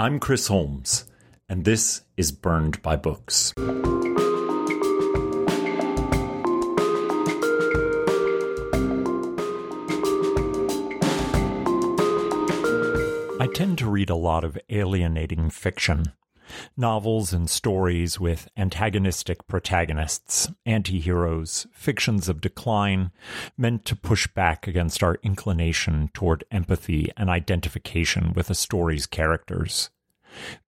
I'm Chris Holmes, and this is Burned by Books. I tend to read a lot of alienating fiction. Novels and stories with antagonistic protagonists, anti heroes, fictions of decline, meant to push back against our inclination toward empathy and identification with a story's characters.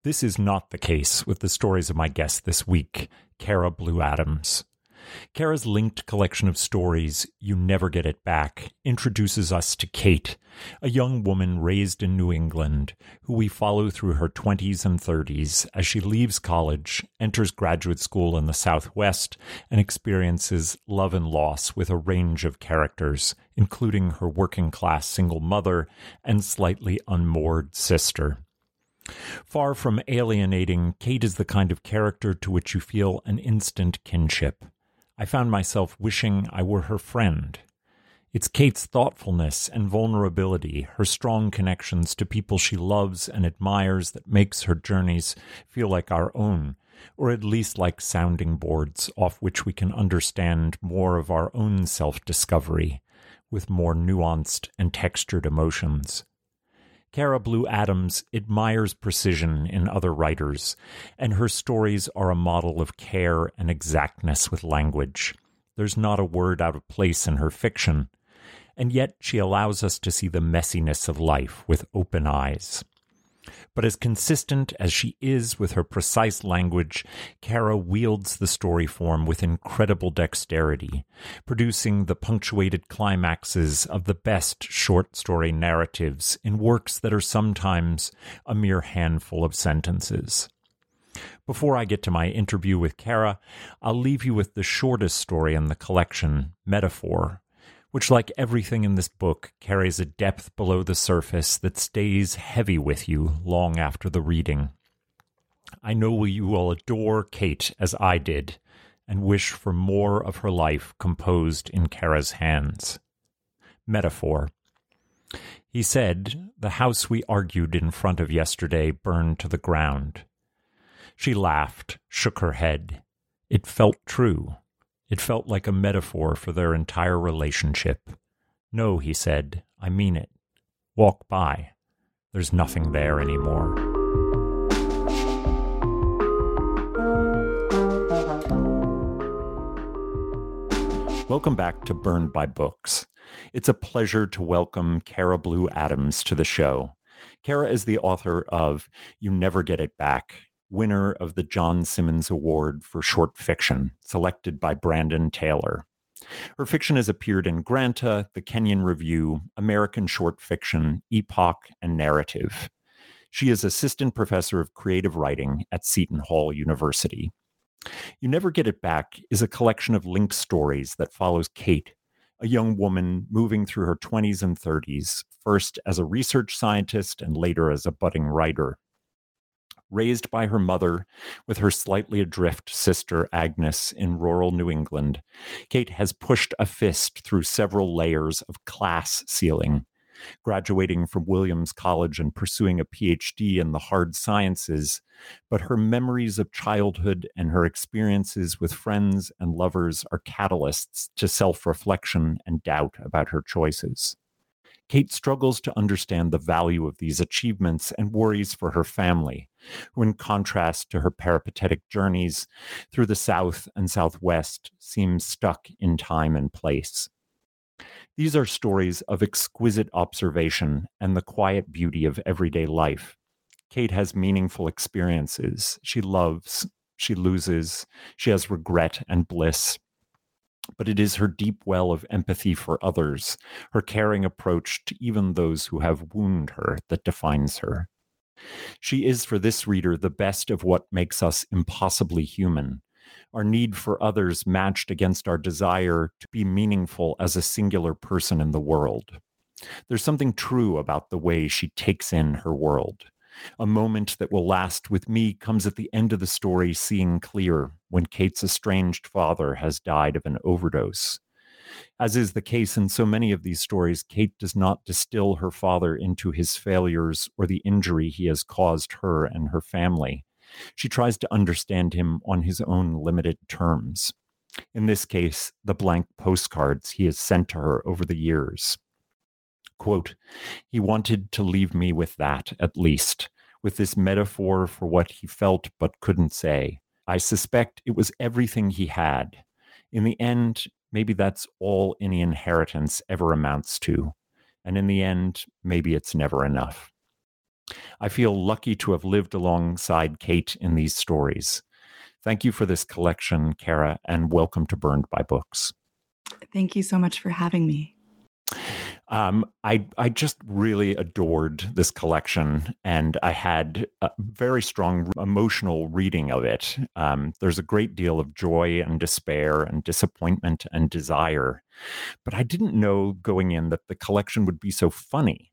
This is not the case with the stories of my guest this week, Cara Blue Adams. Cara's linked collection of stories, You Never Get It Back, introduces us to Kate, a young woman raised in New England who we follow through her 20s and 30s as she leaves college, enters graduate school in the Southwest, and experiences love and loss with a range of characters, including her working class single mother and slightly unmoored sister. Far from alienating, Kate is the kind of character to which you feel an instant kinship. I found myself wishing I were her friend. It's Kate's thoughtfulness and vulnerability, her strong connections to people she loves and admires that makes her journeys feel like our own, or at least like sounding boards off which we can understand more of our own self discovery with more nuanced and textured emotions. Cara Blue Adams admires precision in other writers, and her stories are a model of care and exactness with language. There's not a word out of place in her fiction, and yet she allows us to see the messiness of life with open eyes. But as consistent as she is with her precise language, Cara wields the story form with incredible dexterity, producing the punctuated climaxes of the best short story narratives in works that are sometimes a mere handful of sentences. Before I get to my interview with Cara, I'll leave you with the shortest story in the collection, Metaphor, which, like everything in this book, carries a depth below the surface that stays heavy with you long after the reading. I know you will adore Kate as I did, and wish for more of her life composed in Cara's hands. Metaphor. He said, The house we argued in front of yesterday burned to the ground. She laughed, shook her head. It felt true. It felt like a metaphor for their entire relationship. No, he said, I mean it. Walk by. There's nothing there anymore. Welcome back to Burned by Books. It's a pleasure to welcome Cara Blue Adams to the show. Cara is the author of You Never Get It Back winner of the John Simmons Award for Short Fiction, selected by Brandon Taylor. Her fiction has appeared in Granta, The Kenyon Review, American Short Fiction, Epoch, and Narrative. She is assistant professor of creative writing at Seton Hall University. You Never Get It Back is a collection of linked stories that follows Kate, a young woman moving through her 20s and 30s, first as a research scientist and later as a budding writer. Raised by her mother with her slightly adrift sister Agnes in rural New England, Kate has pushed a fist through several layers of class ceiling graduating from Williams College and pursuing a PhD in the hard sciences, but her memories of childhood and her experiences with friends and lovers are catalysts to self reflection and doubt about her choices. Kate struggles to understand the value of these achievements and worries for her family, who, in contrast to her peripatetic journeys through the South and Southwest, seem stuck in time and place. These are stories of exquisite observation and the quiet beauty of everyday life. Kate has meaningful experiences. She loves, she loses, she has regret and bliss. But it is her deep well of empathy for others, her caring approach to even those who have wounded her, that defines her. She is for this reader the best of what makes us impossibly human our need for others matched against our desire to be meaningful as a singular person in the world. There's something true about the way she takes in her world. A moment that will last with me comes at the end of the story, seeing clear when Kate's estranged father has died of an overdose. As is the case in so many of these stories, Kate does not distill her father into his failures or the injury he has caused her and her family. She tries to understand him on his own limited terms. In this case, the blank postcards he has sent to her over the years. Quote, he wanted to leave me with that, at least, with this metaphor for what he felt but couldn't say. I suspect it was everything he had. In the end, maybe that's all any inheritance ever amounts to. And in the end, maybe it's never enough. I feel lucky to have lived alongside Kate in these stories. Thank you for this collection, Cara, and welcome to Burned by Books. Thank you so much for having me. Um, I I just really adored this collection, and I had a very strong emotional reading of it. Um, there's a great deal of joy and despair and disappointment and desire, but I didn't know going in that the collection would be so funny.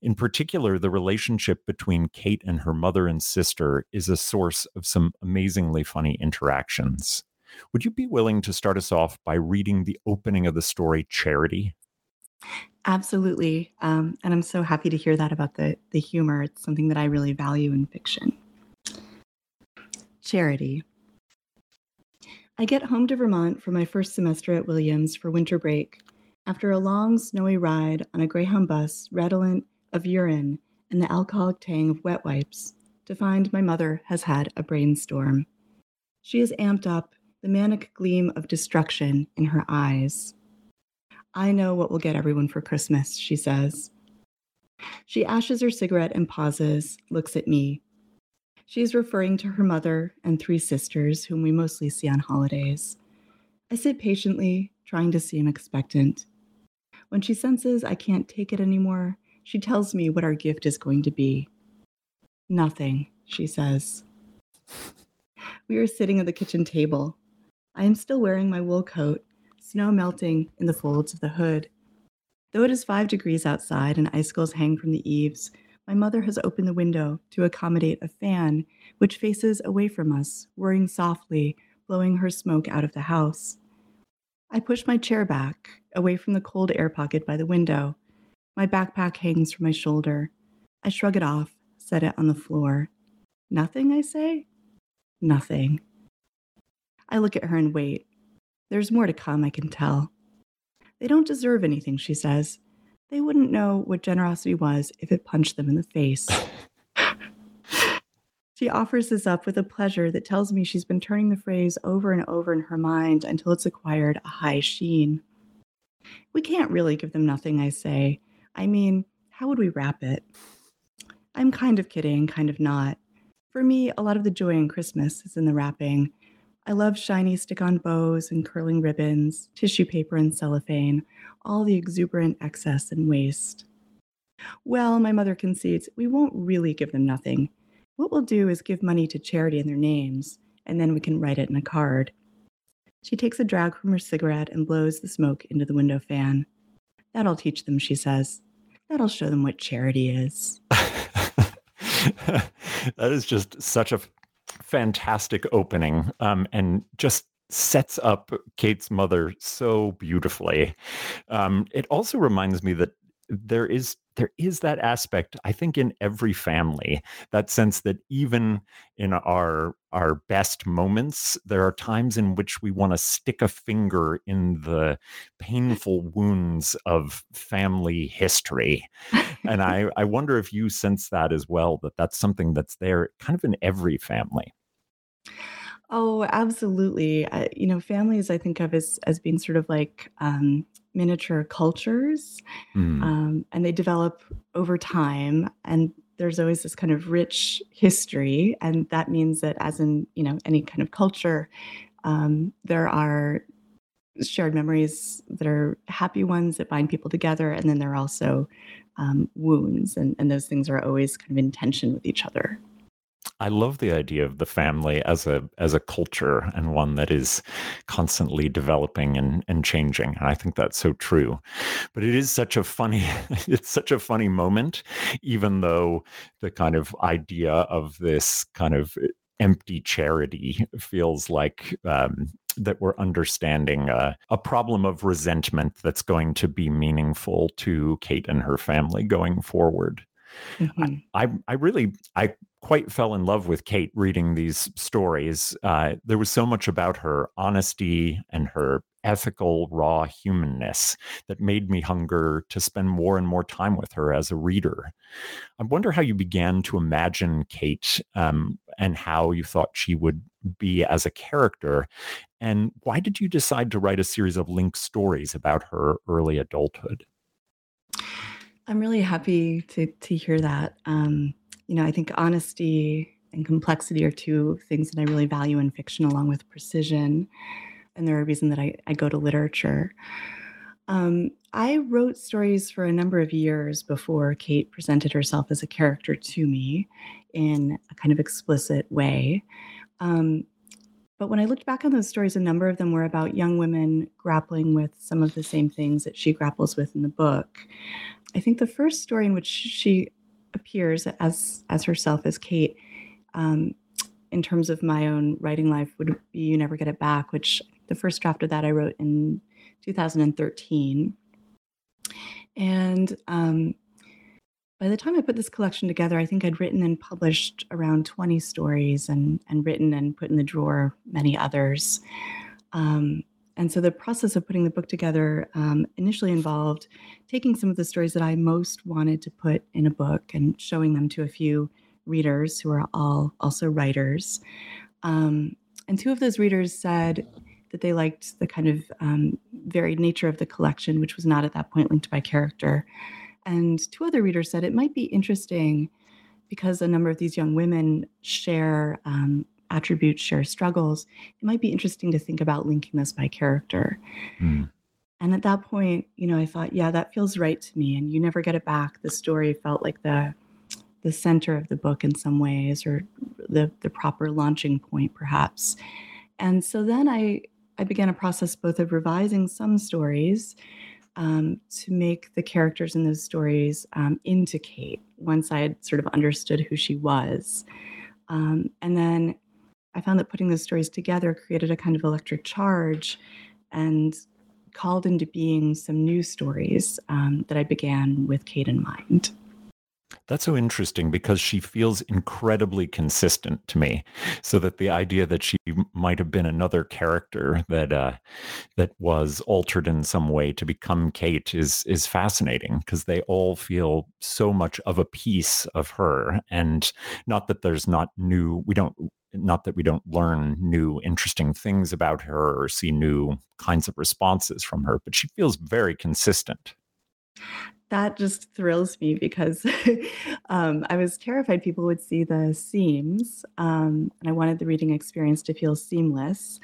In particular, the relationship between Kate and her mother and sister is a source of some amazingly funny interactions. Would you be willing to start us off by reading the opening of the story, Charity? Absolutely. Um, and I'm so happy to hear that about the, the humor. It's something that I really value in fiction. Charity. I get home to Vermont for my first semester at Williams for winter break after a long, snowy ride on a Greyhound bus redolent of urine and the alcoholic tang of wet wipes, to find my mother has had a brainstorm. She is amped up, the manic gleam of destruction in her eyes. I know what will get everyone for Christmas, she says. She ashes her cigarette and pauses, looks at me. She is referring to her mother and three sisters, whom we mostly see on holidays. I sit patiently, trying to seem expectant. When she senses I can't take it anymore, she tells me what our gift is going to be. Nothing, she says. We are sitting at the kitchen table. I am still wearing my wool coat, snow melting in the folds of the hood. Though it is five degrees outside and icicles hang from the eaves, my mother has opened the window to accommodate a fan which faces away from us, whirring softly, blowing her smoke out of the house. I push my chair back, away from the cold air pocket by the window. My backpack hangs from my shoulder. I shrug it off, set it on the floor. Nothing, I say? Nothing. I look at her and wait. There's more to come, I can tell. They don't deserve anything, she says. They wouldn't know what generosity was if it punched them in the face. She offers this up with a pleasure that tells me she's been turning the phrase over and over in her mind until it's acquired a high sheen. We can't really give them nothing, I say. I mean, how would we wrap it? I'm kind of kidding, kind of not. For me, a lot of the joy in Christmas is in the wrapping. I love shiny stick on bows and curling ribbons, tissue paper and cellophane, all the exuberant excess and waste. Well, my mother concedes, we won't really give them nothing. What we'll do is give money to charity in their names, and then we can write it in a card. She takes a drag from her cigarette and blows the smoke into the window fan. That'll teach them, she says. That'll show them what charity is. that is just such a fantastic opening um, and just sets up Kate's mother so beautifully. Um, it also reminds me that there is there is that aspect i think in every family that sense that even in our our best moments there are times in which we want to stick a finger in the painful wounds of family history and i i wonder if you sense that as well that that's something that's there kind of in every family Oh, absolutely. I, you know, families I think of as as being sort of like um, miniature cultures, Mm. um, and they develop over time. And there's always this kind of rich history, and that means that, as in you know any kind of culture, um, there are shared memories that are happy ones that bind people together, and then there are also um, wounds, and and those things are always kind of in tension with each other. I love the idea of the family as a as a culture and one that is constantly developing and, and changing. And I think that's so true. But it is such a funny it's such a funny moment, even though the kind of idea of this kind of empty charity feels like um, that we're understanding a, a problem of resentment that's going to be meaningful to Kate and her family going forward. Mhm. I, I really, I quite fell in love with Kate reading these stories. Uh, there was so much about her honesty and her ethical, raw humanness that made me hunger to spend more and more time with her as a reader. I wonder how you began to imagine Kate um, and how you thought she would be as a character. And why did you decide to write a series of linked stories about her early adulthood? I'm really happy to to hear that. Um, you know, I think honesty and complexity are two things that I really value in fiction, along with precision. And they're a reason that I, I go to literature. Um, I wrote stories for a number of years before Kate presented herself as a character to me in a kind of explicit way. Um, but when I looked back on those stories, a number of them were about young women grappling with some of the same things that she grapples with in the book. I think the first story in which she appears as as herself as Kate, um, in terms of my own writing life, would be "You Never Get It Back," which the first draft of that I wrote in 2013. And um, by the time I put this collection together, I think I'd written and published around 20 stories and, and written and put in the drawer many others. Um, and so the process of putting the book together um, initially involved taking some of the stories that I most wanted to put in a book and showing them to a few readers who are all also writers. Um, and two of those readers said that they liked the kind of um, varied nature of the collection, which was not at that point linked by character. And two other readers said it might be interesting because a number of these young women share um, attributes, share struggles. It might be interesting to think about linking this by character. Hmm. And at that point, you know, I thought, yeah, that feels right to me. And you never get it back. The story felt like the the center of the book in some ways, or the the proper launching point, perhaps. And so then I I began a process both of revising some stories um, to make the characters in those stories um, into Kate once I had sort of understood who she was. Um, and then I found that putting those stories together created a kind of electric charge and called into being some new stories um, that I began with Kate in mind. That's so interesting because she feels incredibly consistent to me. So that the idea that she might have been another character that uh, that was altered in some way to become Kate is is fascinating because they all feel so much of a piece of her, and not that there's not new. We don't. Not that we don't learn new interesting things about her or see new kinds of responses from her, but she feels very consistent. That just thrills me because um, I was terrified people would see the seams, um, and I wanted the reading experience to feel seamless.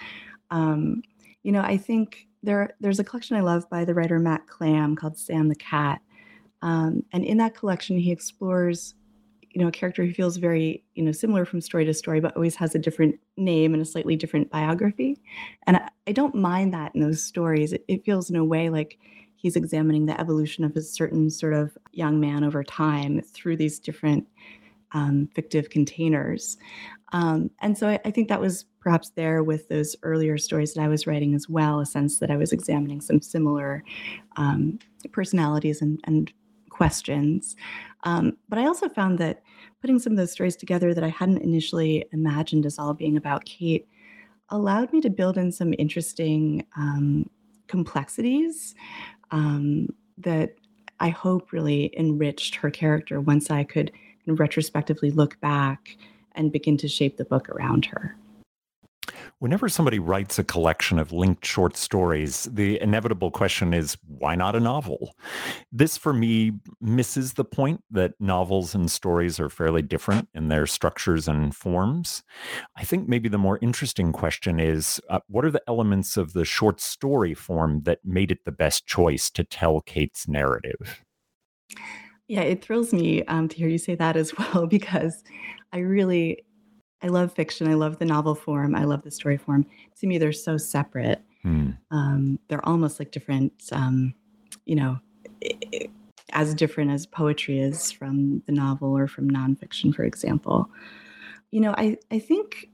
Um, you know, I think there there's a collection I love by the writer Matt Klam called Sam the Cat, um, and in that collection he explores you know, a character who feels very, you know, similar from story to story, but always has a different name and a slightly different biography. And I, I don't mind that in those stories. It, it feels in a way like he's examining the evolution of a certain sort of young man over time through these different um, fictive containers. Um, and so I, I, think that was perhaps there with those earlier stories that I was writing as well, a sense that I was examining some similar um, personalities and, and questions. Um, but I also found that putting some of those stories together that I hadn't initially imagined as all being about Kate allowed me to build in some interesting um, complexities um, that I hope really enriched her character once I could retrospectively look back and begin to shape the book around her. Whenever somebody writes a collection of linked short stories, the inevitable question is why not a novel? This, for me, misses the point that novels and stories are fairly different in their structures and forms. I think maybe the more interesting question is uh, what are the elements of the short story form that made it the best choice to tell Kate's narrative? Yeah, it thrills me um, to hear you say that as well because I really I love fiction. I love the novel form. I love the story form. To me, they're so separate. Hmm. Um, they're almost like different, um, you know, as different as poetry is from the novel or from nonfiction, for example. You know, I, I think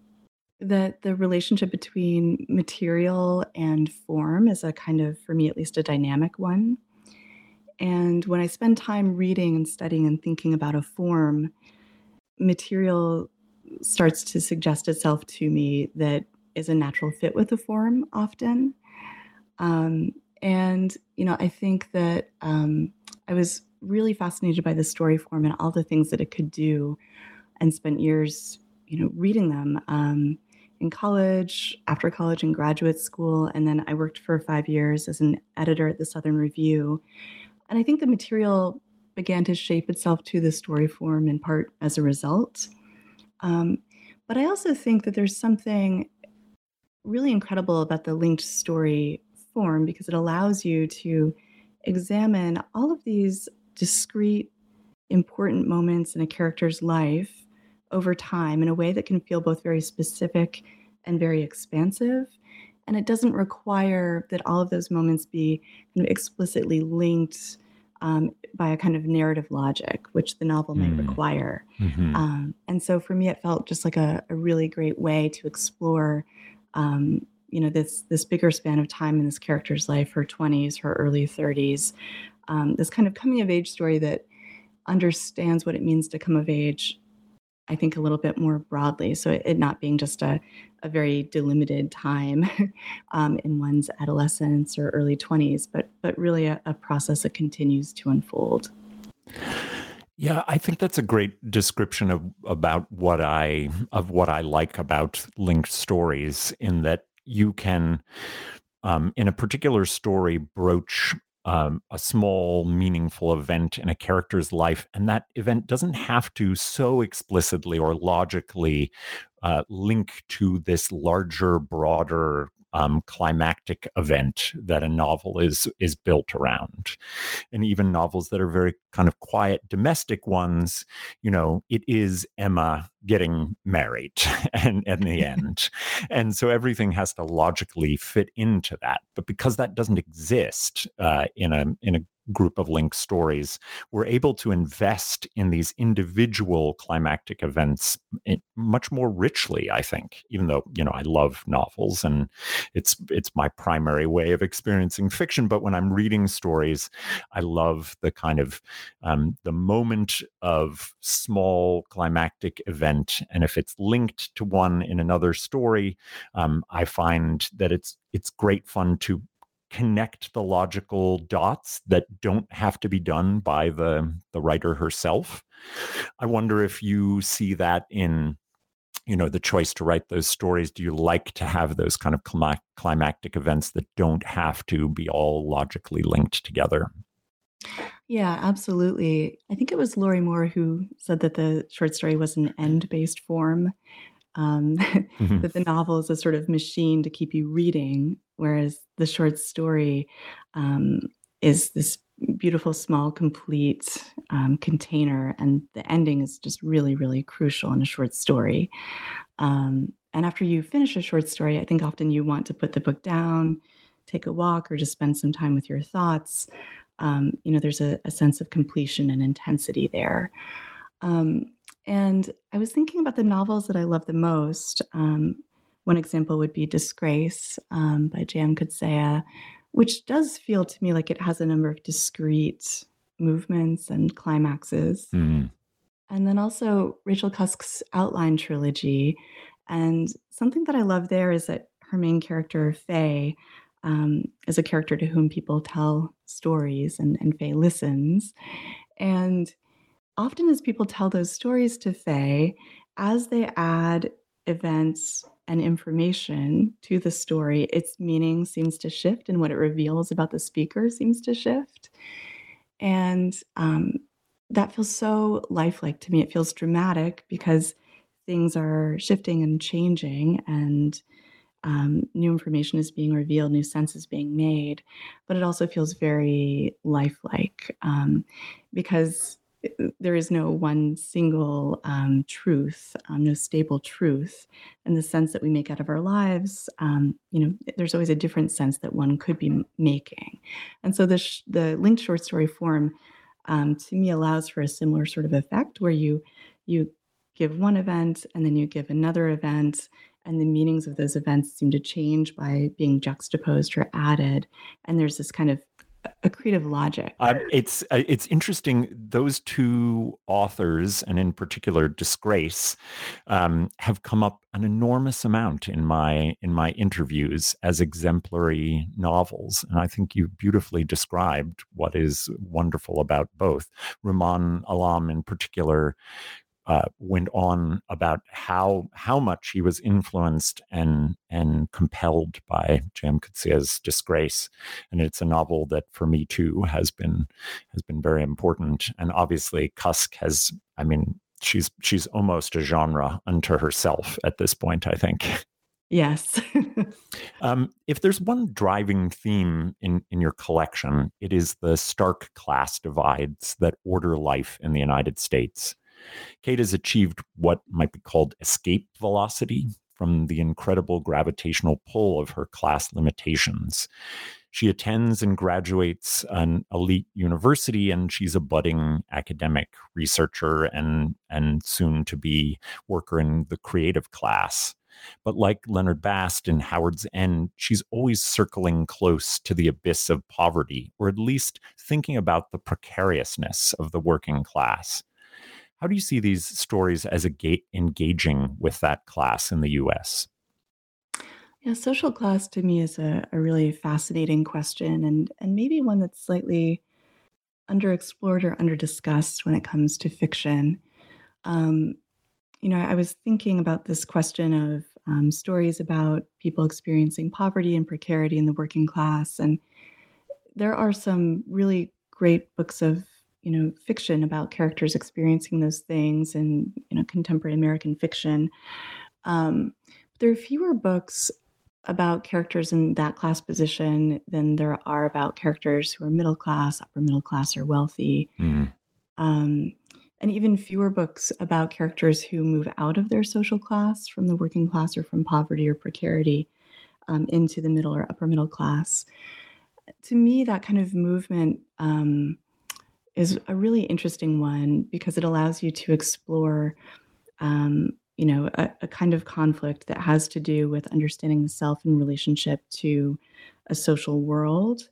that the relationship between material and form is a kind of, for me at least, a dynamic one. And when I spend time reading and studying and thinking about a form, material starts to suggest itself to me that is a natural fit with the form often. Um, and, you know, I think that um, I was really fascinated by the story form and all the things that it could do and spent years, you know, reading them um, in college, after college, in graduate school. And then I worked for five years as an editor at the Southern Review. And I think the material began to shape itself to the story form in part as a result. Um, but I also think that there's something really incredible about the linked story form because it allows you to examine all of these discrete, important moments in a character's life over time in a way that can feel both very specific and very expansive. And it doesn't require that all of those moments be kind of explicitly linked um, by a kind of narrative logic, which the novel might mm. require. Mm-hmm. Um, and so for me, it felt just like a, a really great way to explore, um, you know, this this bigger span of time in this character's life, her 20s, her early 30s, um, this kind of coming of age story that understands what it means to come of age I think a little bit more broadly. So it, it not being just a, a very delimited time um, in one's adolescence or early 20s, but but really a, a process that continues to unfold. Yeah, I think that's a great description of about what I of what I like about linked stories in that you can um, in a particular story broach um, a small, meaningful event in a character's life, and that event doesn't have to so explicitly or logically uh, link to this larger, broader um, climactic event that a novel is is built around, and even novels that are very kind of quiet domestic ones. You know, it is Emma getting married, and in the end, and so everything has to logically fit into that. But because that doesn't exist uh, in a in a group of linked stories, we're able to invest in these individual climactic events much more richly, I think, even though, you know, I love novels and it's it's my primary way of experiencing fiction. But when I'm reading stories, I love the kind of um, the moment of small climactic event. And if it's linked to one in another story, um, I find that it's it's great fun to connect the logical dots that don't have to be done by the the writer herself. I wonder if you see that in you know the choice to write those stories do you like to have those kind of climactic events that don't have to be all logically linked together yeah absolutely i think it was lorrie moore who said that the short story was an end-based form um, mm-hmm. that the novel is a sort of machine to keep you reading, whereas the short story um, is this beautiful, small, complete um, container, and the ending is just really, really crucial in a short story. Um, and after you finish a short story, I think often you want to put the book down, take a walk, or just spend some time with your thoughts. Um, you know, there's a, a, sense of completion and intensity there. Um, and I was thinking about the novels that I love the most. One example would be Disgrace um, by J.M. Coetzee, which does feel to me like it has a number of discrete movements and climaxes. Mm. And then also Rachel Cusk's Outline trilogy. And something that I love there is that her main character, Faye, um, is a character to whom people tell stories, and, and Faye listens. And often, as people tell those stories to Faye, as they add events and information to the story, its meaning seems to shift and what it reveals about the speaker seems to shift. And um, that feels so lifelike to me. It feels dramatic because things are shifting and changing, and um, new information is being revealed, new sense is being made. But it also feels very lifelike um, because there is no one single um, truth, um, no stable truth, and the sense that we make out of our lives. Um, you know, there's always a different sense that one could be making, and so the sh- the linked short story form um, to me allows for a similar sort of effect where you you give one event and then you give another event and the meanings of those events seem to change by being juxtaposed or added and there's this kind of a creative logic. Um, it's uh, it's interesting. Those two authors, and in particular, Disgrace, um, have come up an enormous amount in my in my interviews as exemplary novels, and I think you beautifully described what is wonderful about both. Rumaan Alam, in particular, uh, went on about how how much he was influenced and and compelled by J.M. Coetzee's Disgrace, and it's a novel that for me too has been has been very important. And obviously, Cusk has, I mean, she's she's almost a genre unto herself at this point. I think. Yes. um, if there's one driving theme in, in your collection, it is the stark class divides that order life in the United States. Kate has achieved what might be called escape velocity from the incredible gravitational pull of her class limitations. She attends and graduates an elite university, and she's a budding academic researcher and, and soon to be worker in the creative class. But like Leonard Bast in Howard's End, she's always circling close to the abyss of poverty, or at least thinking about the precariousness of the working class. How do you see these stories as a gate engaging with that class in the US? Yeah, social class to me is a, a really fascinating question and, and maybe one that's slightly underexplored or underdiscussed when it comes to fiction. Um, you know, I was thinking about this question of um, stories about people experiencing poverty and precarity in the working class. And there are some really great books of you know fiction about characters experiencing those things in you know contemporary American fiction. Um, there are fewer books about characters in that class position than there are about characters who are middle class, upper middle class, or wealthy. Mm. Um, and even fewer books about characters who move out of their social class from the working class or from poverty or precarity um, into the middle or upper middle class. To me, that kind of movement um, is a really interesting one because it allows you to explore um, you know a, a, kind of conflict that has to do with understanding the self in relationship to a social world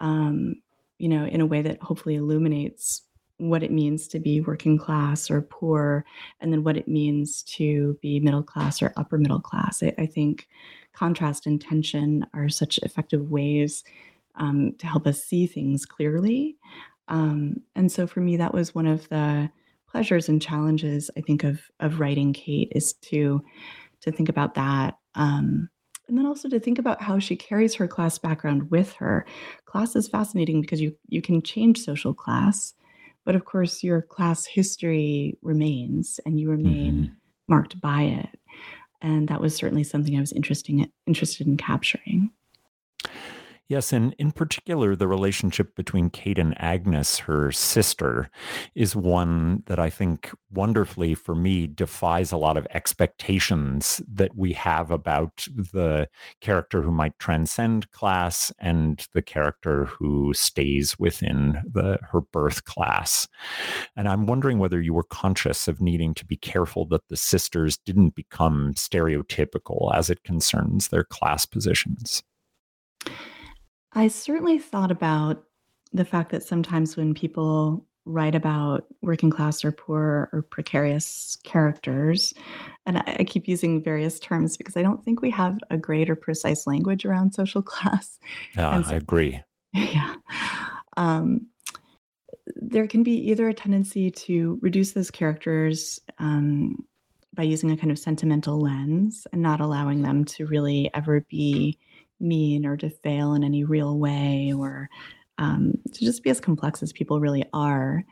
um, you know in a way that hopefully illuminates what it means to be working class or poor and then what it means to be middle class or upper middle class. I, I think contrast and tension are such effective ways um, to help us see things clearly um, and so for me, that was one of the pleasures and challenges I think of of writing Kate is to to think about that. Um, and then also to think about how she carries her class background with her. Class is fascinating because you you can change social class, but of course your class history remains and you remain mm-hmm. marked by it. And that was certainly something I was interesting interested in capturing. Yes, and in particular, the relationship between Kate and Agnes, her sister, is one that I think wonderfully for me defies a lot of expectations that we have about the character who might transcend class and the character who stays within the her birth class. And I'm wondering whether you were conscious of needing to be careful that the sisters didn't become stereotypical as it concerns their class positions. I certainly thought about the fact that sometimes when people write about working class or poor or precarious characters, and I, I keep using various terms because I don't think we have a great or precise language around social class. Yeah, so, I agree. Yeah. Um, there can be either a tendency to reduce those characters um, by using a kind of sentimental lens and not allowing them to really ever be mean or to fail in any real way or um, to just be as complex as people really are.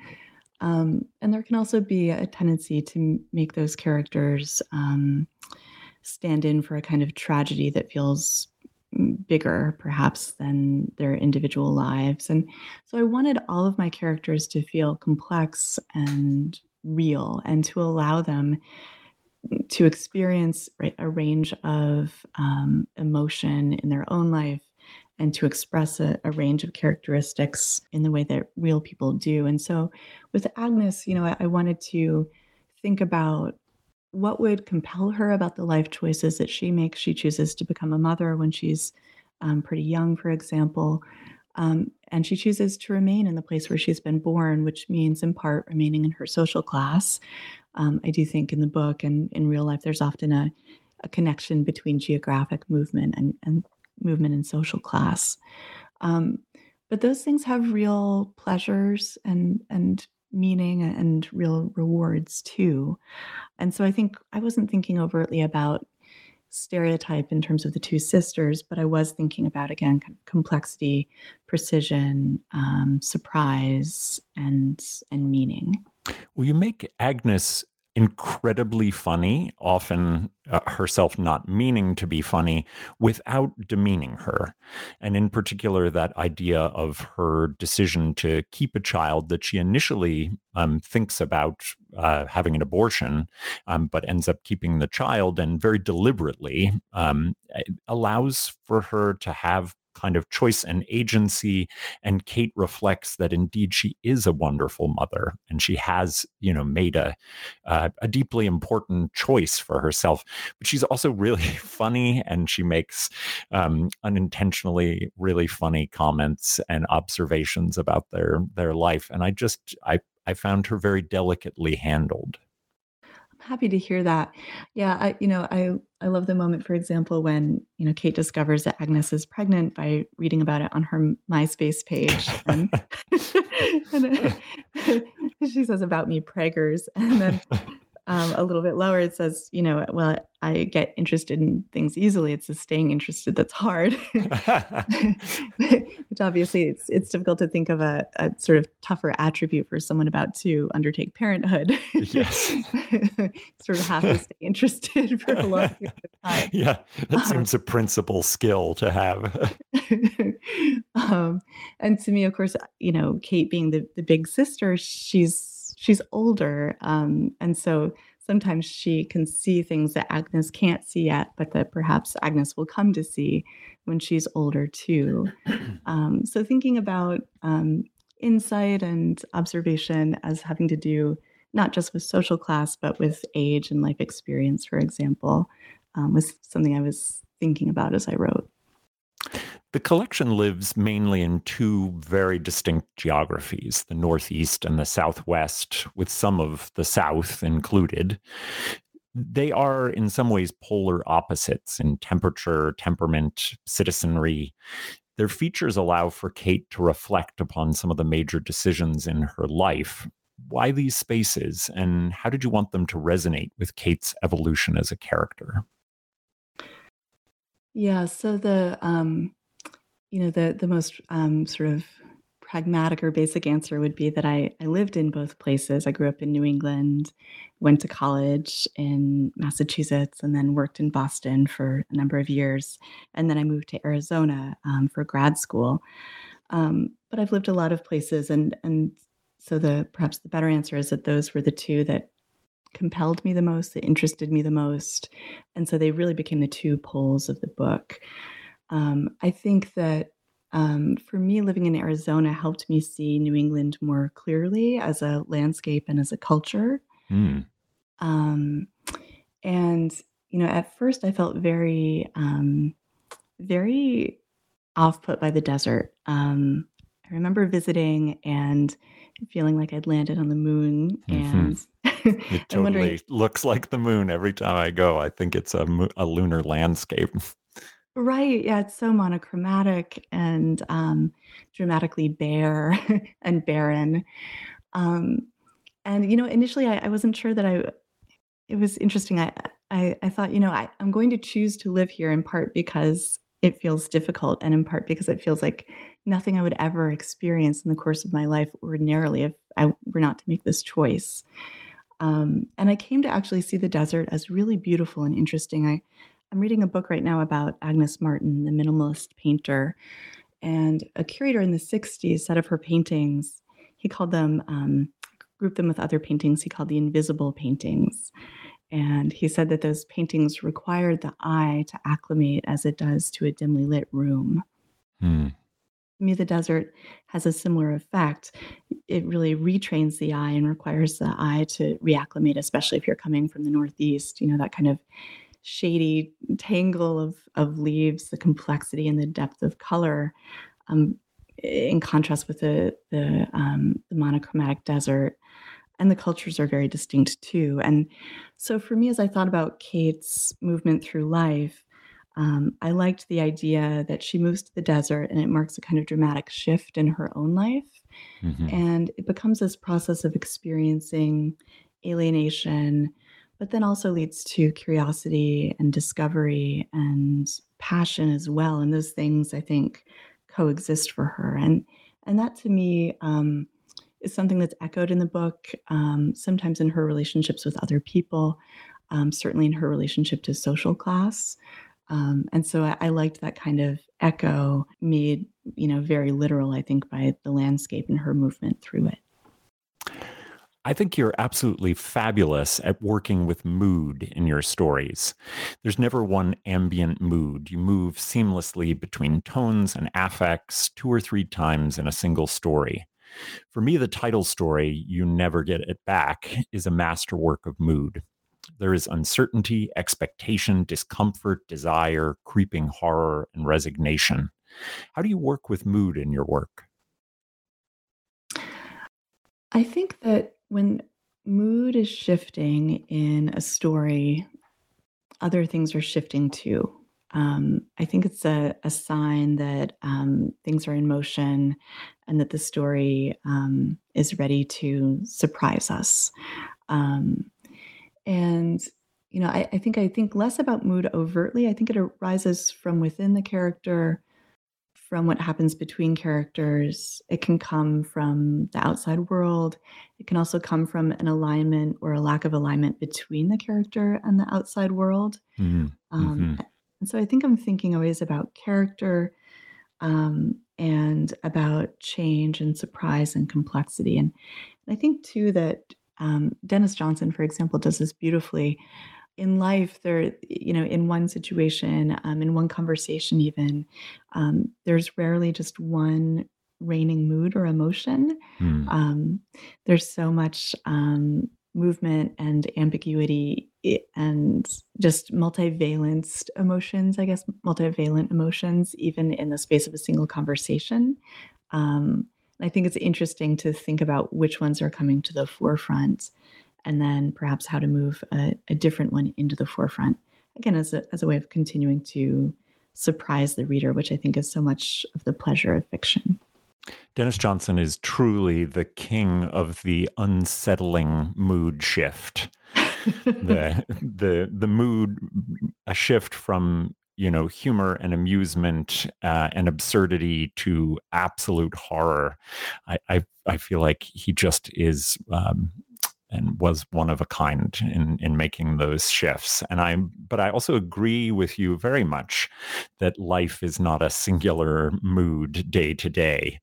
Um, and there can also be a tendency to make those characters um, stand in for a kind of tragedy that feels mm, bigger, perhaps, than their individual lives. And so I wanted all of my characters to feel complex and real and to allow them to experience right, a range of um, emotion in their own life and to express a, a, range of characteristics in the way that real people do. And so with Agnes, you know, I, I wanted to think about what would compel her about the life choices that she makes. She chooses to become a mother when she's um, pretty young, for example. Um, and she chooses to remain in the place where she's been born, which means in part remaining in her social class, um, I do think in the book and in real life, there's often a, a connection between geographic movement and, and movement and social class. Um, but those things have real pleasures and and meaning and real rewards too. And so I think I wasn't thinking overtly about stereotype in terms of the two sisters, but I was thinking about again complexity, precision, um, surprise, and and meaning. Well, you make Agnes incredibly funny, often uh, herself not meaning to be funny, without demeaning her. And in particular, that idea of her decision to keep a child that she initially um, thinks about uh, having an abortion, um, but ends up keeping the child and very deliberately um, allows for her to have kind of choice and agency. And Kate reflects that indeed she is a wonderful mother and she has, you know, made a, uh, a deeply important choice for herself. But she's also really funny and she makes um, unintentionally really funny comments and observations about their, their life. And I just, I, I found her very delicately handled happy to hear that. Yeah, I, you know, I I love the moment, for example, when you know Kate discovers that Agnes is pregnant by reading about it on her MySpace page, and, and uh, she says about me preggers, and then um, a little bit lower, it says, you know, well, I get interested in things easily. It's the staying interested that's hard. Which obviously it's it's difficult to think of a, a, sort of tougher attribute for someone about to undertake parenthood. Yes. sort of have to stay interested for a long period of time. Yeah, that um, seems a principal skill to have. um, and to me, of course, you know, Kate being the, the big sister, she's she's older. Um, and so sometimes she can see things that Agnes can't see yet, but that perhaps Agnes will come to see when she's older too. Um, so thinking about um, insight and observation as having to do not just with social class, but with age and life experience, for example, um, was something I was thinking about as I wrote. The collection lives mainly in two very distinct geographies, the Northeast and the Southwest, with some of the South included. They are, in some ways, polar opposites in temperature, temperament, citizenry. Their features allow for Kate to reflect upon some of the major decisions in her life. Why these spaces, and how did you want them to resonate with Kate's evolution as a character? Yeah, so the um, you know the the most um, sort of pragmatic or basic answer would be that I, I lived in both places. I grew up in New England, went to college in Massachusetts, and then worked in Boston for a number of years. And then I moved to Arizona um, for grad school. Um, but I've lived a lot of places, and and so the perhaps the better answer is that those were the two that compelled me the most, that interested me the most, and so they really became the two poles of the book. Um, I think that um, for me, living in Arizona helped me see New England more clearly as a landscape and as a culture. Mm. Um, and you know, at first, I felt very, um, very off put by the desert. Um, I remember visiting and feeling like I'd landed on the moon, mm-hmm. and it totally looks like the moon every time I go. I think it's a, a lunar landscape. Right. Yeah, it's so monochromatic and um, dramatically bare and barren. Um, and you know, initially, I, I wasn't sure that I. It was interesting. I I, I thought, you know, I, I'm going to choose to live here in part because it feels difficult, and in part because it feels like nothing I would ever experience in the course of my life ordinarily if I were not to make this choice. Um, and I came to actually see the desert as really beautiful and interesting. I I'm reading a book right now about Agnes Martin, the minimalist painter. And a curator in the 60s said of her paintings, he called them, um, grouped them with other paintings, he called the invisible paintings. And he said that those paintings required the eye to acclimate as it does to a dimly lit room. Hmm. Me, the desert has a similar effect. It really retrains the eye and requires the eye to reacclimate, especially if you're coming from the Northeast, you know, that kind of shady tangle of, of leaves, the complexity and the depth of color, um, in contrast with the, the, um, the monochromatic desert. And the cultures are very distinct too. And so for me, as I thought about Kate's movement through life, um, I liked the idea that she moves to the desert and it marks a kind of dramatic shift in her own life. Mm-hmm. And it becomes this process of experiencing alienation, but then also leads to curiosity and discovery and passion as well. And those things I think coexist for her. And and that to me um, is something that's echoed in the book, um, sometimes in her relationships with other people, um, certainly in her relationship to social class. Um, and so I, I liked that kind of echo made, you know, very literal, I think, by the landscape and her movement through it. I think you're absolutely fabulous at working with mood in your stories. There's never one ambient mood. You move seamlessly between tones and affects two or three times in a single story. For me, the title story, You Never Get It Back, is a masterwork of mood. There is uncertainty, expectation, discomfort, desire, creeping horror, and resignation. How do you work with mood in your work? I think that when mood is shifting in a story, other things are shifting too. Um, I think it's a, a sign that um, things are in motion and that the story um, is ready to surprise us. Um, and you know, I, I, think I think less about mood overtly. I think it arises from within the character from what happens between characters. It can come from the outside world. It can also come from an alignment or a lack of alignment between the character and the outside world. Mm-hmm. Um, mm-hmm. And so I think I'm thinking always about character um, and about change and surprise and complexity. And, and I think too that um, Denis Johnson, for example, does this beautifully. In life there you know in one situation um, in one conversation even um, there's rarely just one reigning mood or emotion. Mm. um, there's so much um, movement and ambiguity and just multivalenced emotions i guess multivalent emotions even in the space of a single conversation. Um, i think it's interesting to think about which ones are coming to the forefront and then perhaps how to move a, a different one into the forefront. Again, as a, as a way of continuing to surprise the reader, which I think is so much of the pleasure of fiction. Denis Johnson is truly the king of the unsettling mood shift. the the the mood a shift from you know humor and amusement uh, and absurdity to absolute horror. I, I, I feel like he just is um, and was one of a kind in in making those shifts and i but i also agree with you very much that life is not a singular mood day to day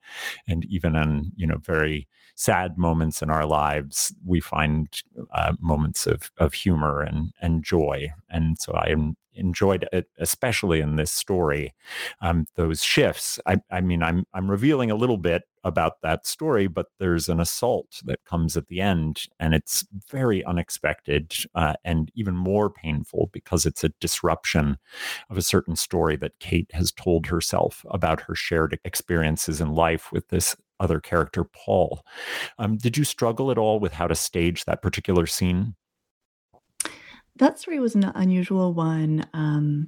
and even in you know very sad moments in our lives we find uh, moments of of humor and and joy and so i enjoyed it, especially in this story, um, those shifts. I, I, mean, I'm I'm revealing a little bit about that story, but there's an assault that comes at the end, and it's very unexpected uh, and even more painful because it's a disruption of a certain story that Kate has told herself about her shared experiences in life with this other character, Paul. Um, did you struggle at all with how to stage that particular scene? That story was an unusual one, um,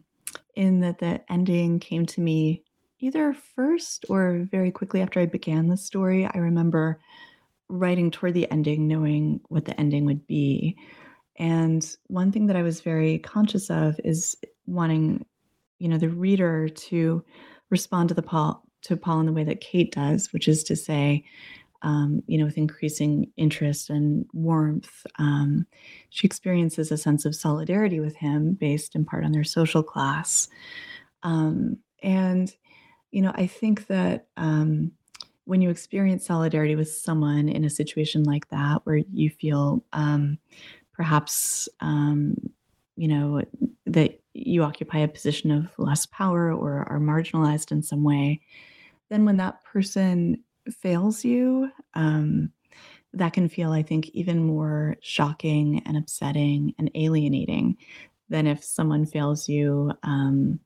in that the ending came to me either first or very quickly after I began the story. I remember writing toward the ending, knowing what the ending would be. And one thing that I was very conscious of is wanting, you know, the reader to respond to the Paul to Paul in the way that Kate does, which is to say, um, you know, with increasing interest and warmth. Um, she experiences a sense of solidarity with him based in part on their social class. Um, and, you know, I think that um, when you experience solidarity with someone in a situation like that, where you feel um, perhaps, um, you know, that you occupy a position of less power or are marginalized in some way, then when that person fails you, um, that can feel, I think, even more shocking and upsetting and alienating than if someone fails you um,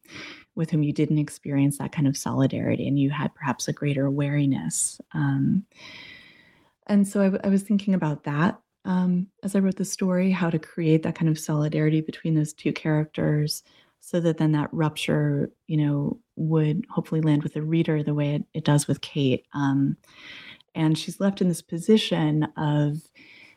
with whom you didn't experience that kind of solidarity and you had perhaps a greater wariness. Um, and so I, w- I was thinking about that um, as I wrote the story, how to create that kind of solidarity between those two characters so that then that rupture, you know, would hopefully land with the reader the way it, it does with Kate. Um, and she's left in this position of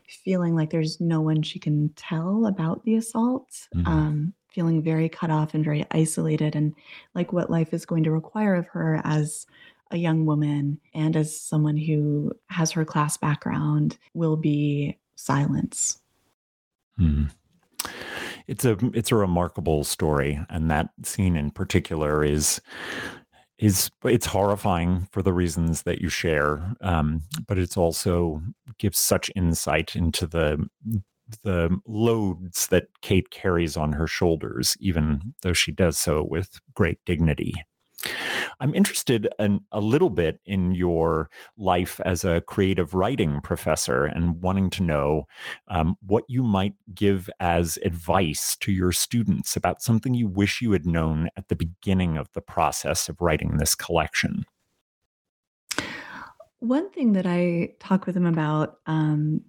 feeling like there's no one she can tell about the assault, mm-hmm. um, feeling very cut off and very isolated, and like what life is going to require of her as a young woman and as someone who has her class background will be silence. Mm-hmm it's a it's a remarkable story, and that scene in particular is is it's horrifying for the reasons that you share, um, but it's also gives such insight into the the loads that Kate carries on her shoulders, even though she does so with great dignity. I'm interested in a little bit in your life as a creative writing professor and wanting to know um, what you might give as advice to your students about something you wish you had known at the beginning of the process of writing this collection. One thing that I talk with them about um,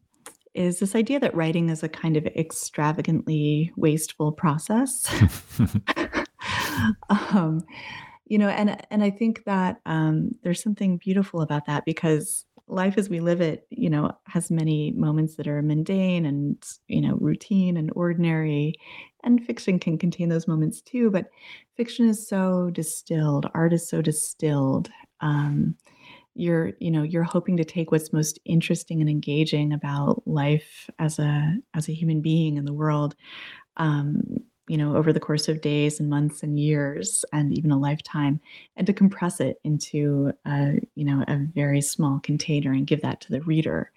is this idea that writing is a kind of extravagantly wasteful process. um, you know and and i think that um, there's something beautiful about that because life as we live it you know has many moments that are mundane and you know routine and ordinary and fiction can contain those moments too but fiction is so distilled art is so distilled um, you're you know you're hoping to take what's most interesting and engaging about life as a as a human being in the world um, you know, over the course of days and months and years and even a lifetime, and to compress it into a, you know, a very small container and give that to the reader.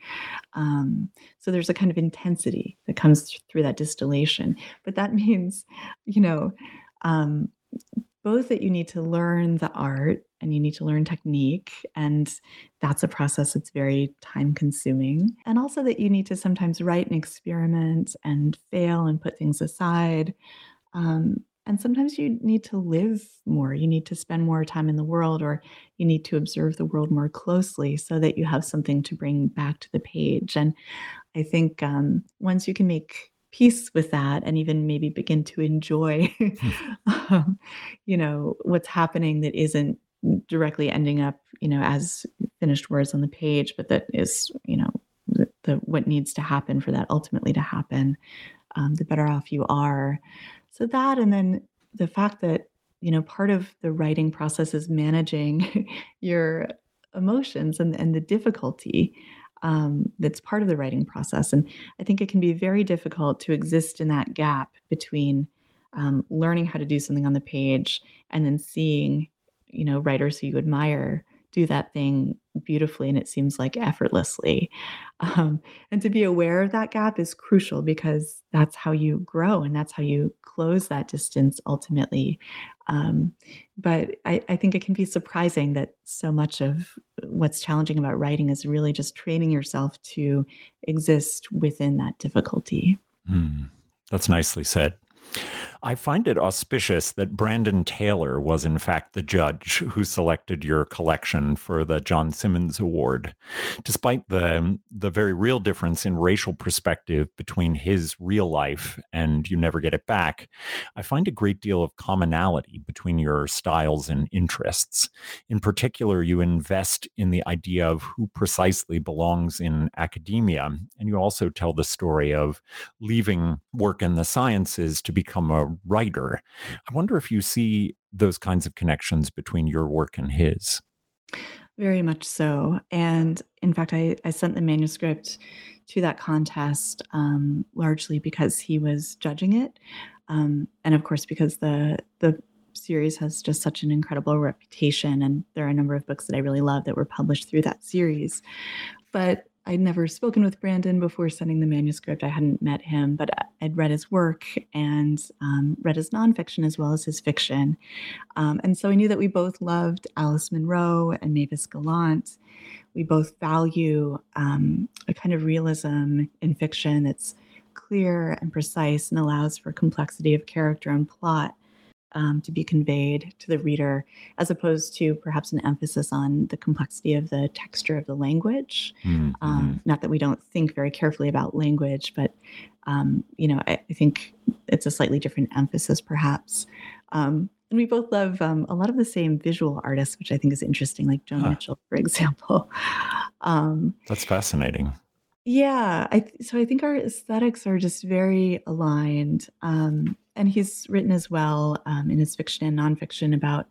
Um, so there's a kind of intensity that comes through that distillation. But that means, you know, um, both that you need to learn the art and you need to learn technique and that's a process that's very time consuming and also that you need to sometimes write and experiment and fail and put things aside um, and sometimes you need to live more. You need to spend more time in the world or you need to observe the world more closely so that you have something to bring back to the page. And i think um, once you can make peace with that and even maybe begin to enjoy um, you know what's happening that isn't directly ending up you know as finished words on the page but that is you know the, the what needs to happen for that ultimately to happen um, the better off you are so that and then the fact that you know, part of the writing process is managing your emotions and, and the difficulty um, that's part of the writing process. And I think it can be very difficult to exist in that gap between um, learning how to do something on the page and then seeing, you know, writers who you admire do that thing beautifully and it seems like effortlessly. Um, and to be aware of that gap is crucial because that's how you grow and that's how you close that distance ultimately. Um, but I, I think it can be surprising that so much of what's challenging about writing is really just training yourself to exist within that difficulty. Mm, that's nicely said. I find it auspicious that Brandon Taylor was, in fact, the judge who selected your collection for the John Simmons Award. Despite the, the very real difference in racial perspective between his real life and You Never Get It Back, I find a great deal of commonality between your styles and interests. In particular, you invest in the idea of who precisely belongs in academia, and you also tell the story of leaving work in the sciences to become a writer. I wonder if you see those kinds of connections between your work and his. Very much so. And in fact, I, I sent the manuscript to that contest um, largely because he was judging it. Um, and of course, because the, the series has just such an incredible reputation. And there are a number of books that I really love that were published through that series. But I'd never spoken with Brandon before sending the manuscript. I hadn't met him, but I'd read his work and um, read his nonfiction as well as his fiction. Um, and so I knew that we both loved Alice Munro and Mavis Gallant. We both value um, a kind of realism in fiction that's clear and precise and allows for complexity of character and plot um, to be conveyed to the reader, as opposed to perhaps an emphasis on the complexity of the texture of the language. Mm-hmm. Um, not that we don't think very carefully about language, but um, you know, I, I, think it's a slightly different emphasis, perhaps. Um, and we both love um, a lot of the same visual artists, which I think is interesting, like Joan huh. Mitchell, for example. Um, That's fascinating. Yeah, I th- so I think our aesthetics are just very aligned. Um, and he's written as well um, in his fiction and nonfiction about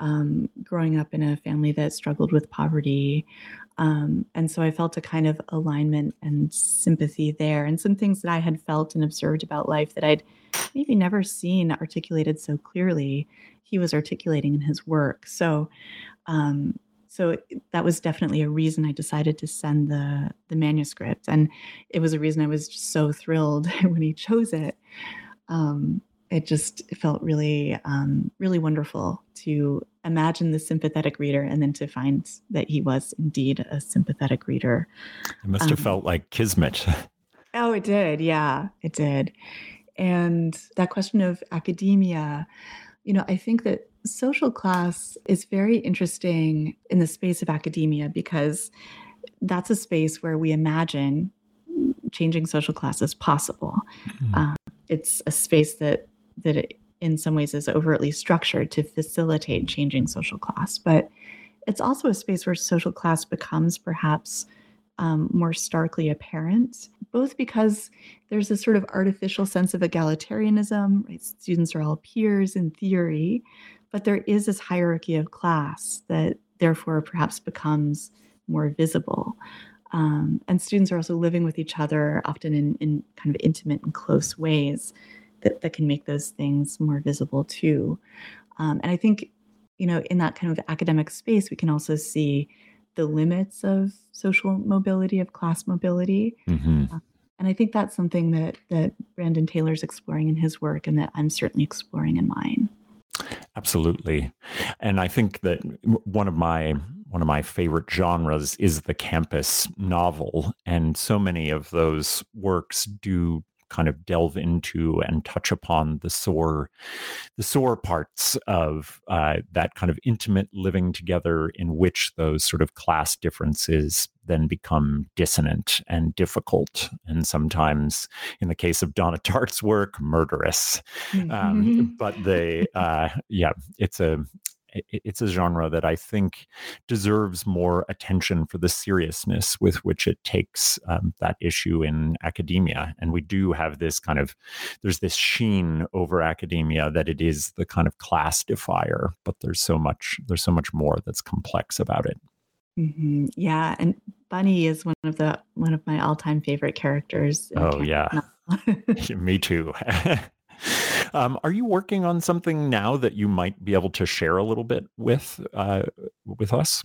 um, growing up in a family that struggled with poverty. Um, and so I felt a kind of alignment and sympathy there, and some things that I had felt and observed about life that I'd maybe never seen articulated so clearly. He was articulating in his work. So, um, so that was definitely a reason I decided to send the the manuscript, and it was a reason I was just so thrilled when he chose it. Um, it just felt really um, really wonderful to imagine the sympathetic reader and then to find that he was indeed a sympathetic reader it must have um, felt like kismet oh it did yeah it did and that question of academia you know i think that social class is very interesting in the space of academia because that's a space where we imagine changing social class is possible. Mm-hmm. Um, it's a space that that it, in some ways is overtly structured to facilitate changing social class, but it's also a space where social class becomes perhaps um, more starkly apparent, both because there's a sort of artificial sense of egalitarianism, right? Students are all peers in theory, but there is this hierarchy of class that therefore perhaps becomes more visible. Um, and students are also living with each other, often in, in kind of intimate and close ways that, that can make those things more visible too. Um, and I think, you know, in that kind of academic space, we can also see the limits of social mobility, of class mobility. Mm-hmm. Uh, and I think that's something that that Brandon Taylor's exploring in his work, and that I'm certainly exploring in mine. Absolutely, and I think that one of my one of my favorite genres is the campus novel, and so many of those works do kind of delve into and touch upon the sore the sore parts of uh, that kind of intimate living together in which those sort of class differences then become dissonant and difficult and sometimes in the case of donna tartt's work murderous. Um, but they uh, yeah it's a it's a genre that I think deserves more attention for the seriousness with which it takes um, that issue in academia. And we do have this kind of there's this sheen over academia that it is the kind of class defier, but there's so much there's so much more that's complex about it. Mm-hmm. Yeah, and Bunny is one of the one of my all time favorite characters. Oh yeah, me too. um, are you working on something now that you might be able to share a little bit with uh, with us?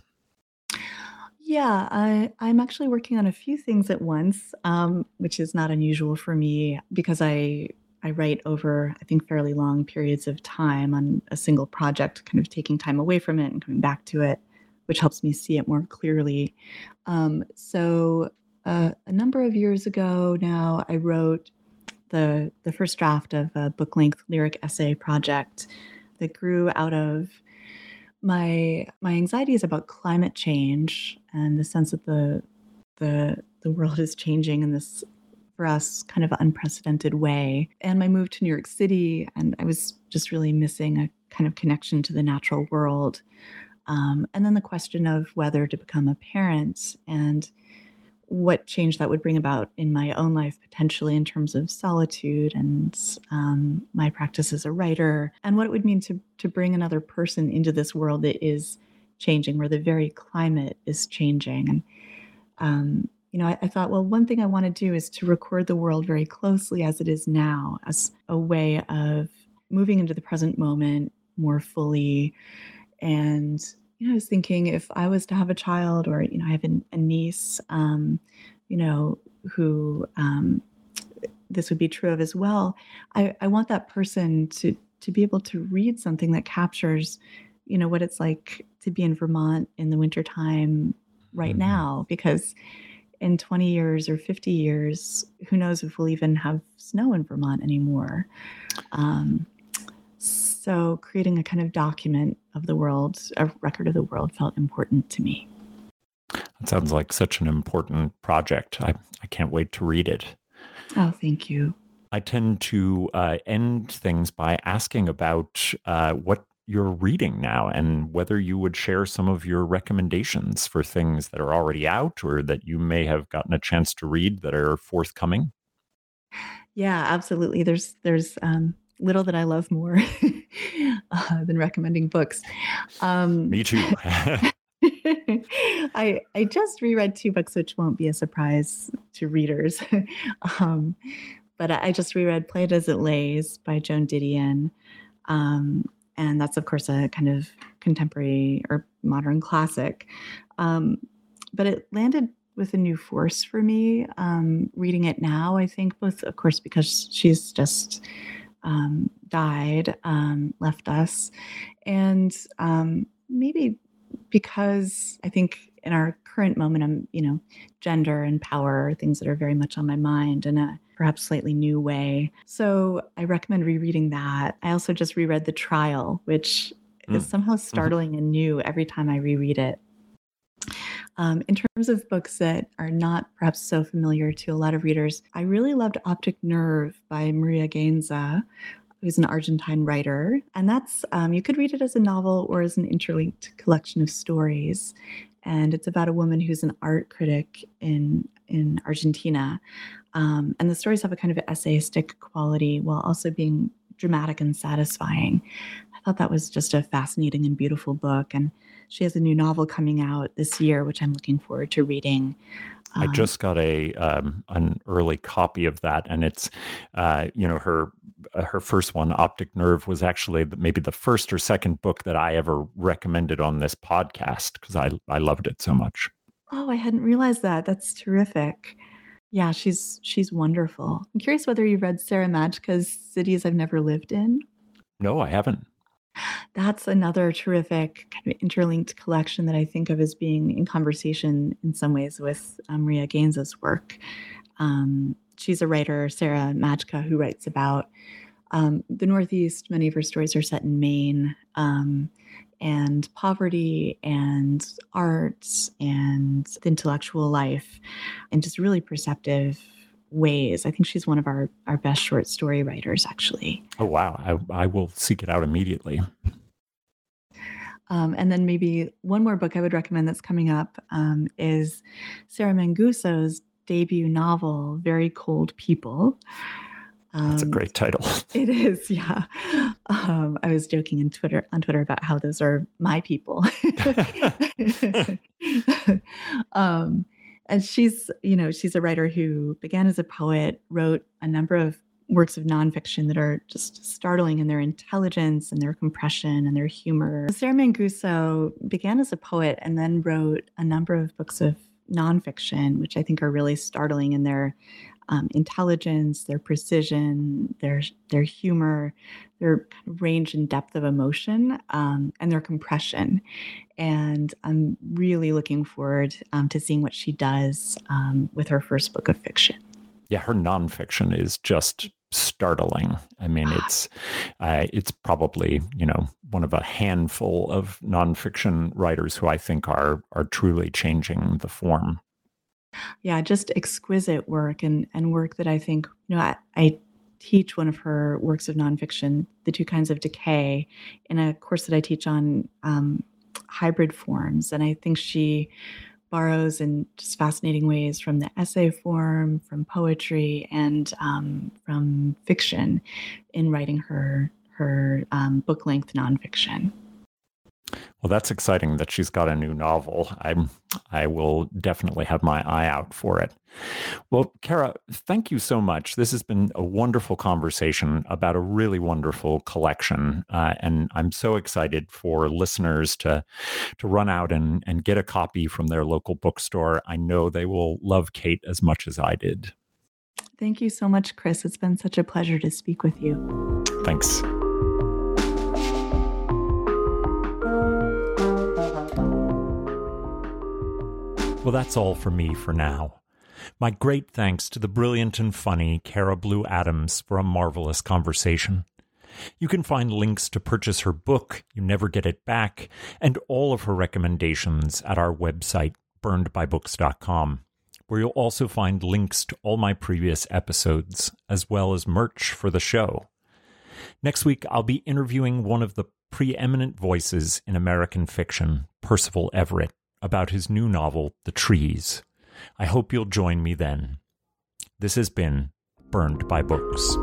Yeah, I, I'm actually working on a few things at once, um, which is not unusual for me because I I write over I think fairly long periods of time on a single project, kind of taking time away from it and coming back to it which helps me see it more clearly. Um, so uh, a number of years ago now, I wrote the the first draft of a book length lyric essay project that grew out of my my anxieties about climate change and the sense that the the the world is changing in this for us kind of unprecedented way. And my move to New York City and I was just really missing a kind of connection to the natural world. Um, and then the question of whether to become a parent and what change that would bring about in my own life, potentially in terms of solitude and um, my practice as a writer, and what it would mean to, to bring another person into this world that is changing, where the very climate is changing. And, um, you know, I, I thought, well, one thing I want to do is to record the world very closely as it is now, as a way of moving into the present moment more fully and you know, I was thinking if I was to have a child, or you know, I have a, a niece, um, you know, who um, this would be true of as well. I, I want that person to to be able to read something that captures, you know, what it's like to be in Vermont in the wintertime right mm-hmm. now, because in 20 years or 50 years, who knows if we'll even have snow in Vermont anymore. Um, so creating a kind of document of the world, a record of the world, felt important to me. That sounds like such an important project. I, I can't wait to read it. Oh, thank you. I tend to uh, end things by asking about uh, what you're reading now and whether you would share some of your recommendations for things that are already out or that you may have gotten a chance to read that are forthcoming. Yeah, absolutely. There's there's um, little that I love more uh, than recommending books. Um, Me too. I I just reread two books, which won't be a surprise to readers. um, but I just reread "Play It as It Lays" by Joan Didion, um, and that's of course a kind of contemporary or modern classic. Um, but it landed with a new force for me um, reading it now. I think both, of course, because she's just um, died, um, left us. And um, maybe because I think in our current moment, I'm, you know, gender and power are things that are very much on my mind in a perhaps slightly new way. So I recommend rereading that. I also just reread The Trial, which mm. is somehow mm-hmm. startling mm-hmm. and new every time I reread it. Um, in terms of books that are not perhaps so familiar to a lot of readers, I really loved Optic Nerve by Maria Gainza, who's an Argentine writer. And that's, um, you could read it as a novel or as an interlinked collection of stories. And it's about a woman who's an art critic in, in Argentina. Um, and the stories have a kind of essayistic quality while also being dramatic and satisfying. I thought that was just a fascinating and beautiful book. And she has a new novel coming out this year, which I'm looking forward to reading. Um, I just got a um, an early copy of that, and it's uh, you know her uh, her first one, Optic Nerve, was actually maybe the first or second book that I ever recommended on this podcast because I I loved it so much. Oh, I hadn't realized that. That's terrific. Yeah, she's she's wonderful. I'm curious whether you read Sara Majka's Cities I've Never Lived in. No, I haven't. That's another terrific kind of interlinked collection that I think of as being in conversation in some ways with um, Maria Gainza's work. Um, she's a writer, Sara Majka, who writes about um, the Northeast. Many of her stories are set in Maine, um, and poverty and art and intellectual life, and just really perceptive ways. I think she's one of our, our best short story writers, actually. Oh, wow. I, I will seek it out immediately. Um, and then maybe one more book I would recommend that's coming up um, is Sarah Manguso's debut novel, Very Cold People. Um, That's a great title. It is, yeah. Um, I was joking in Twitter on Twitter about how those are my people. um, and she's, you know, she's a writer who began as a poet, wrote a number of works of nonfiction that are just startling in their intelligence and their compression and their humor. Sarah Manguso began as a poet and then wrote a number of books of nonfiction, which I think are really startling in their um, intelligence, their precision, their their humor, their range and depth of emotion, um, and their compression. And I'm really looking forward um, to seeing what she does um, with her first book of fiction. Yeah, her nonfiction is just startling. I mean, it's uh, it's probably you know one of a handful of nonfiction writers who I think are are truly changing the form yeah, just exquisite work and and work that I think you know I, I teach one of her works of nonfiction, The Two Kinds of Decay, in a course that I teach on um, hybrid forms, and I think she borrows in just fascinating ways from the essay form, from poetry, and um, from fiction in writing her her um, book length nonfiction. Well, that's exciting that she's got a new novel. I'm I will definitely have my eye out for it. Well, Cara, thank you so much. This has been a wonderful conversation about a really wonderful collection, uh, and I'm so excited for listeners to to run out and and get a copy from their local bookstore. I know they will love Kate as much as I did. Thank you so much, Chris. It's been such a pleasure to speak with you. Thanks. Well, that's all for me for now. My great thanks to the brilliant and funny Cara Blue Adams for a marvelous conversation. You can find links to purchase her book, You Never Get It Back, and all of her recommendations at our website, burnedbybooks.com, where you'll also find links to all my previous episodes, as well as merch for the show. Next week, I'll be interviewing one of the preeminent voices in American fiction, Percival Everett about his new novel, The Trees. I hope you'll join me then. This has been Burned by Books.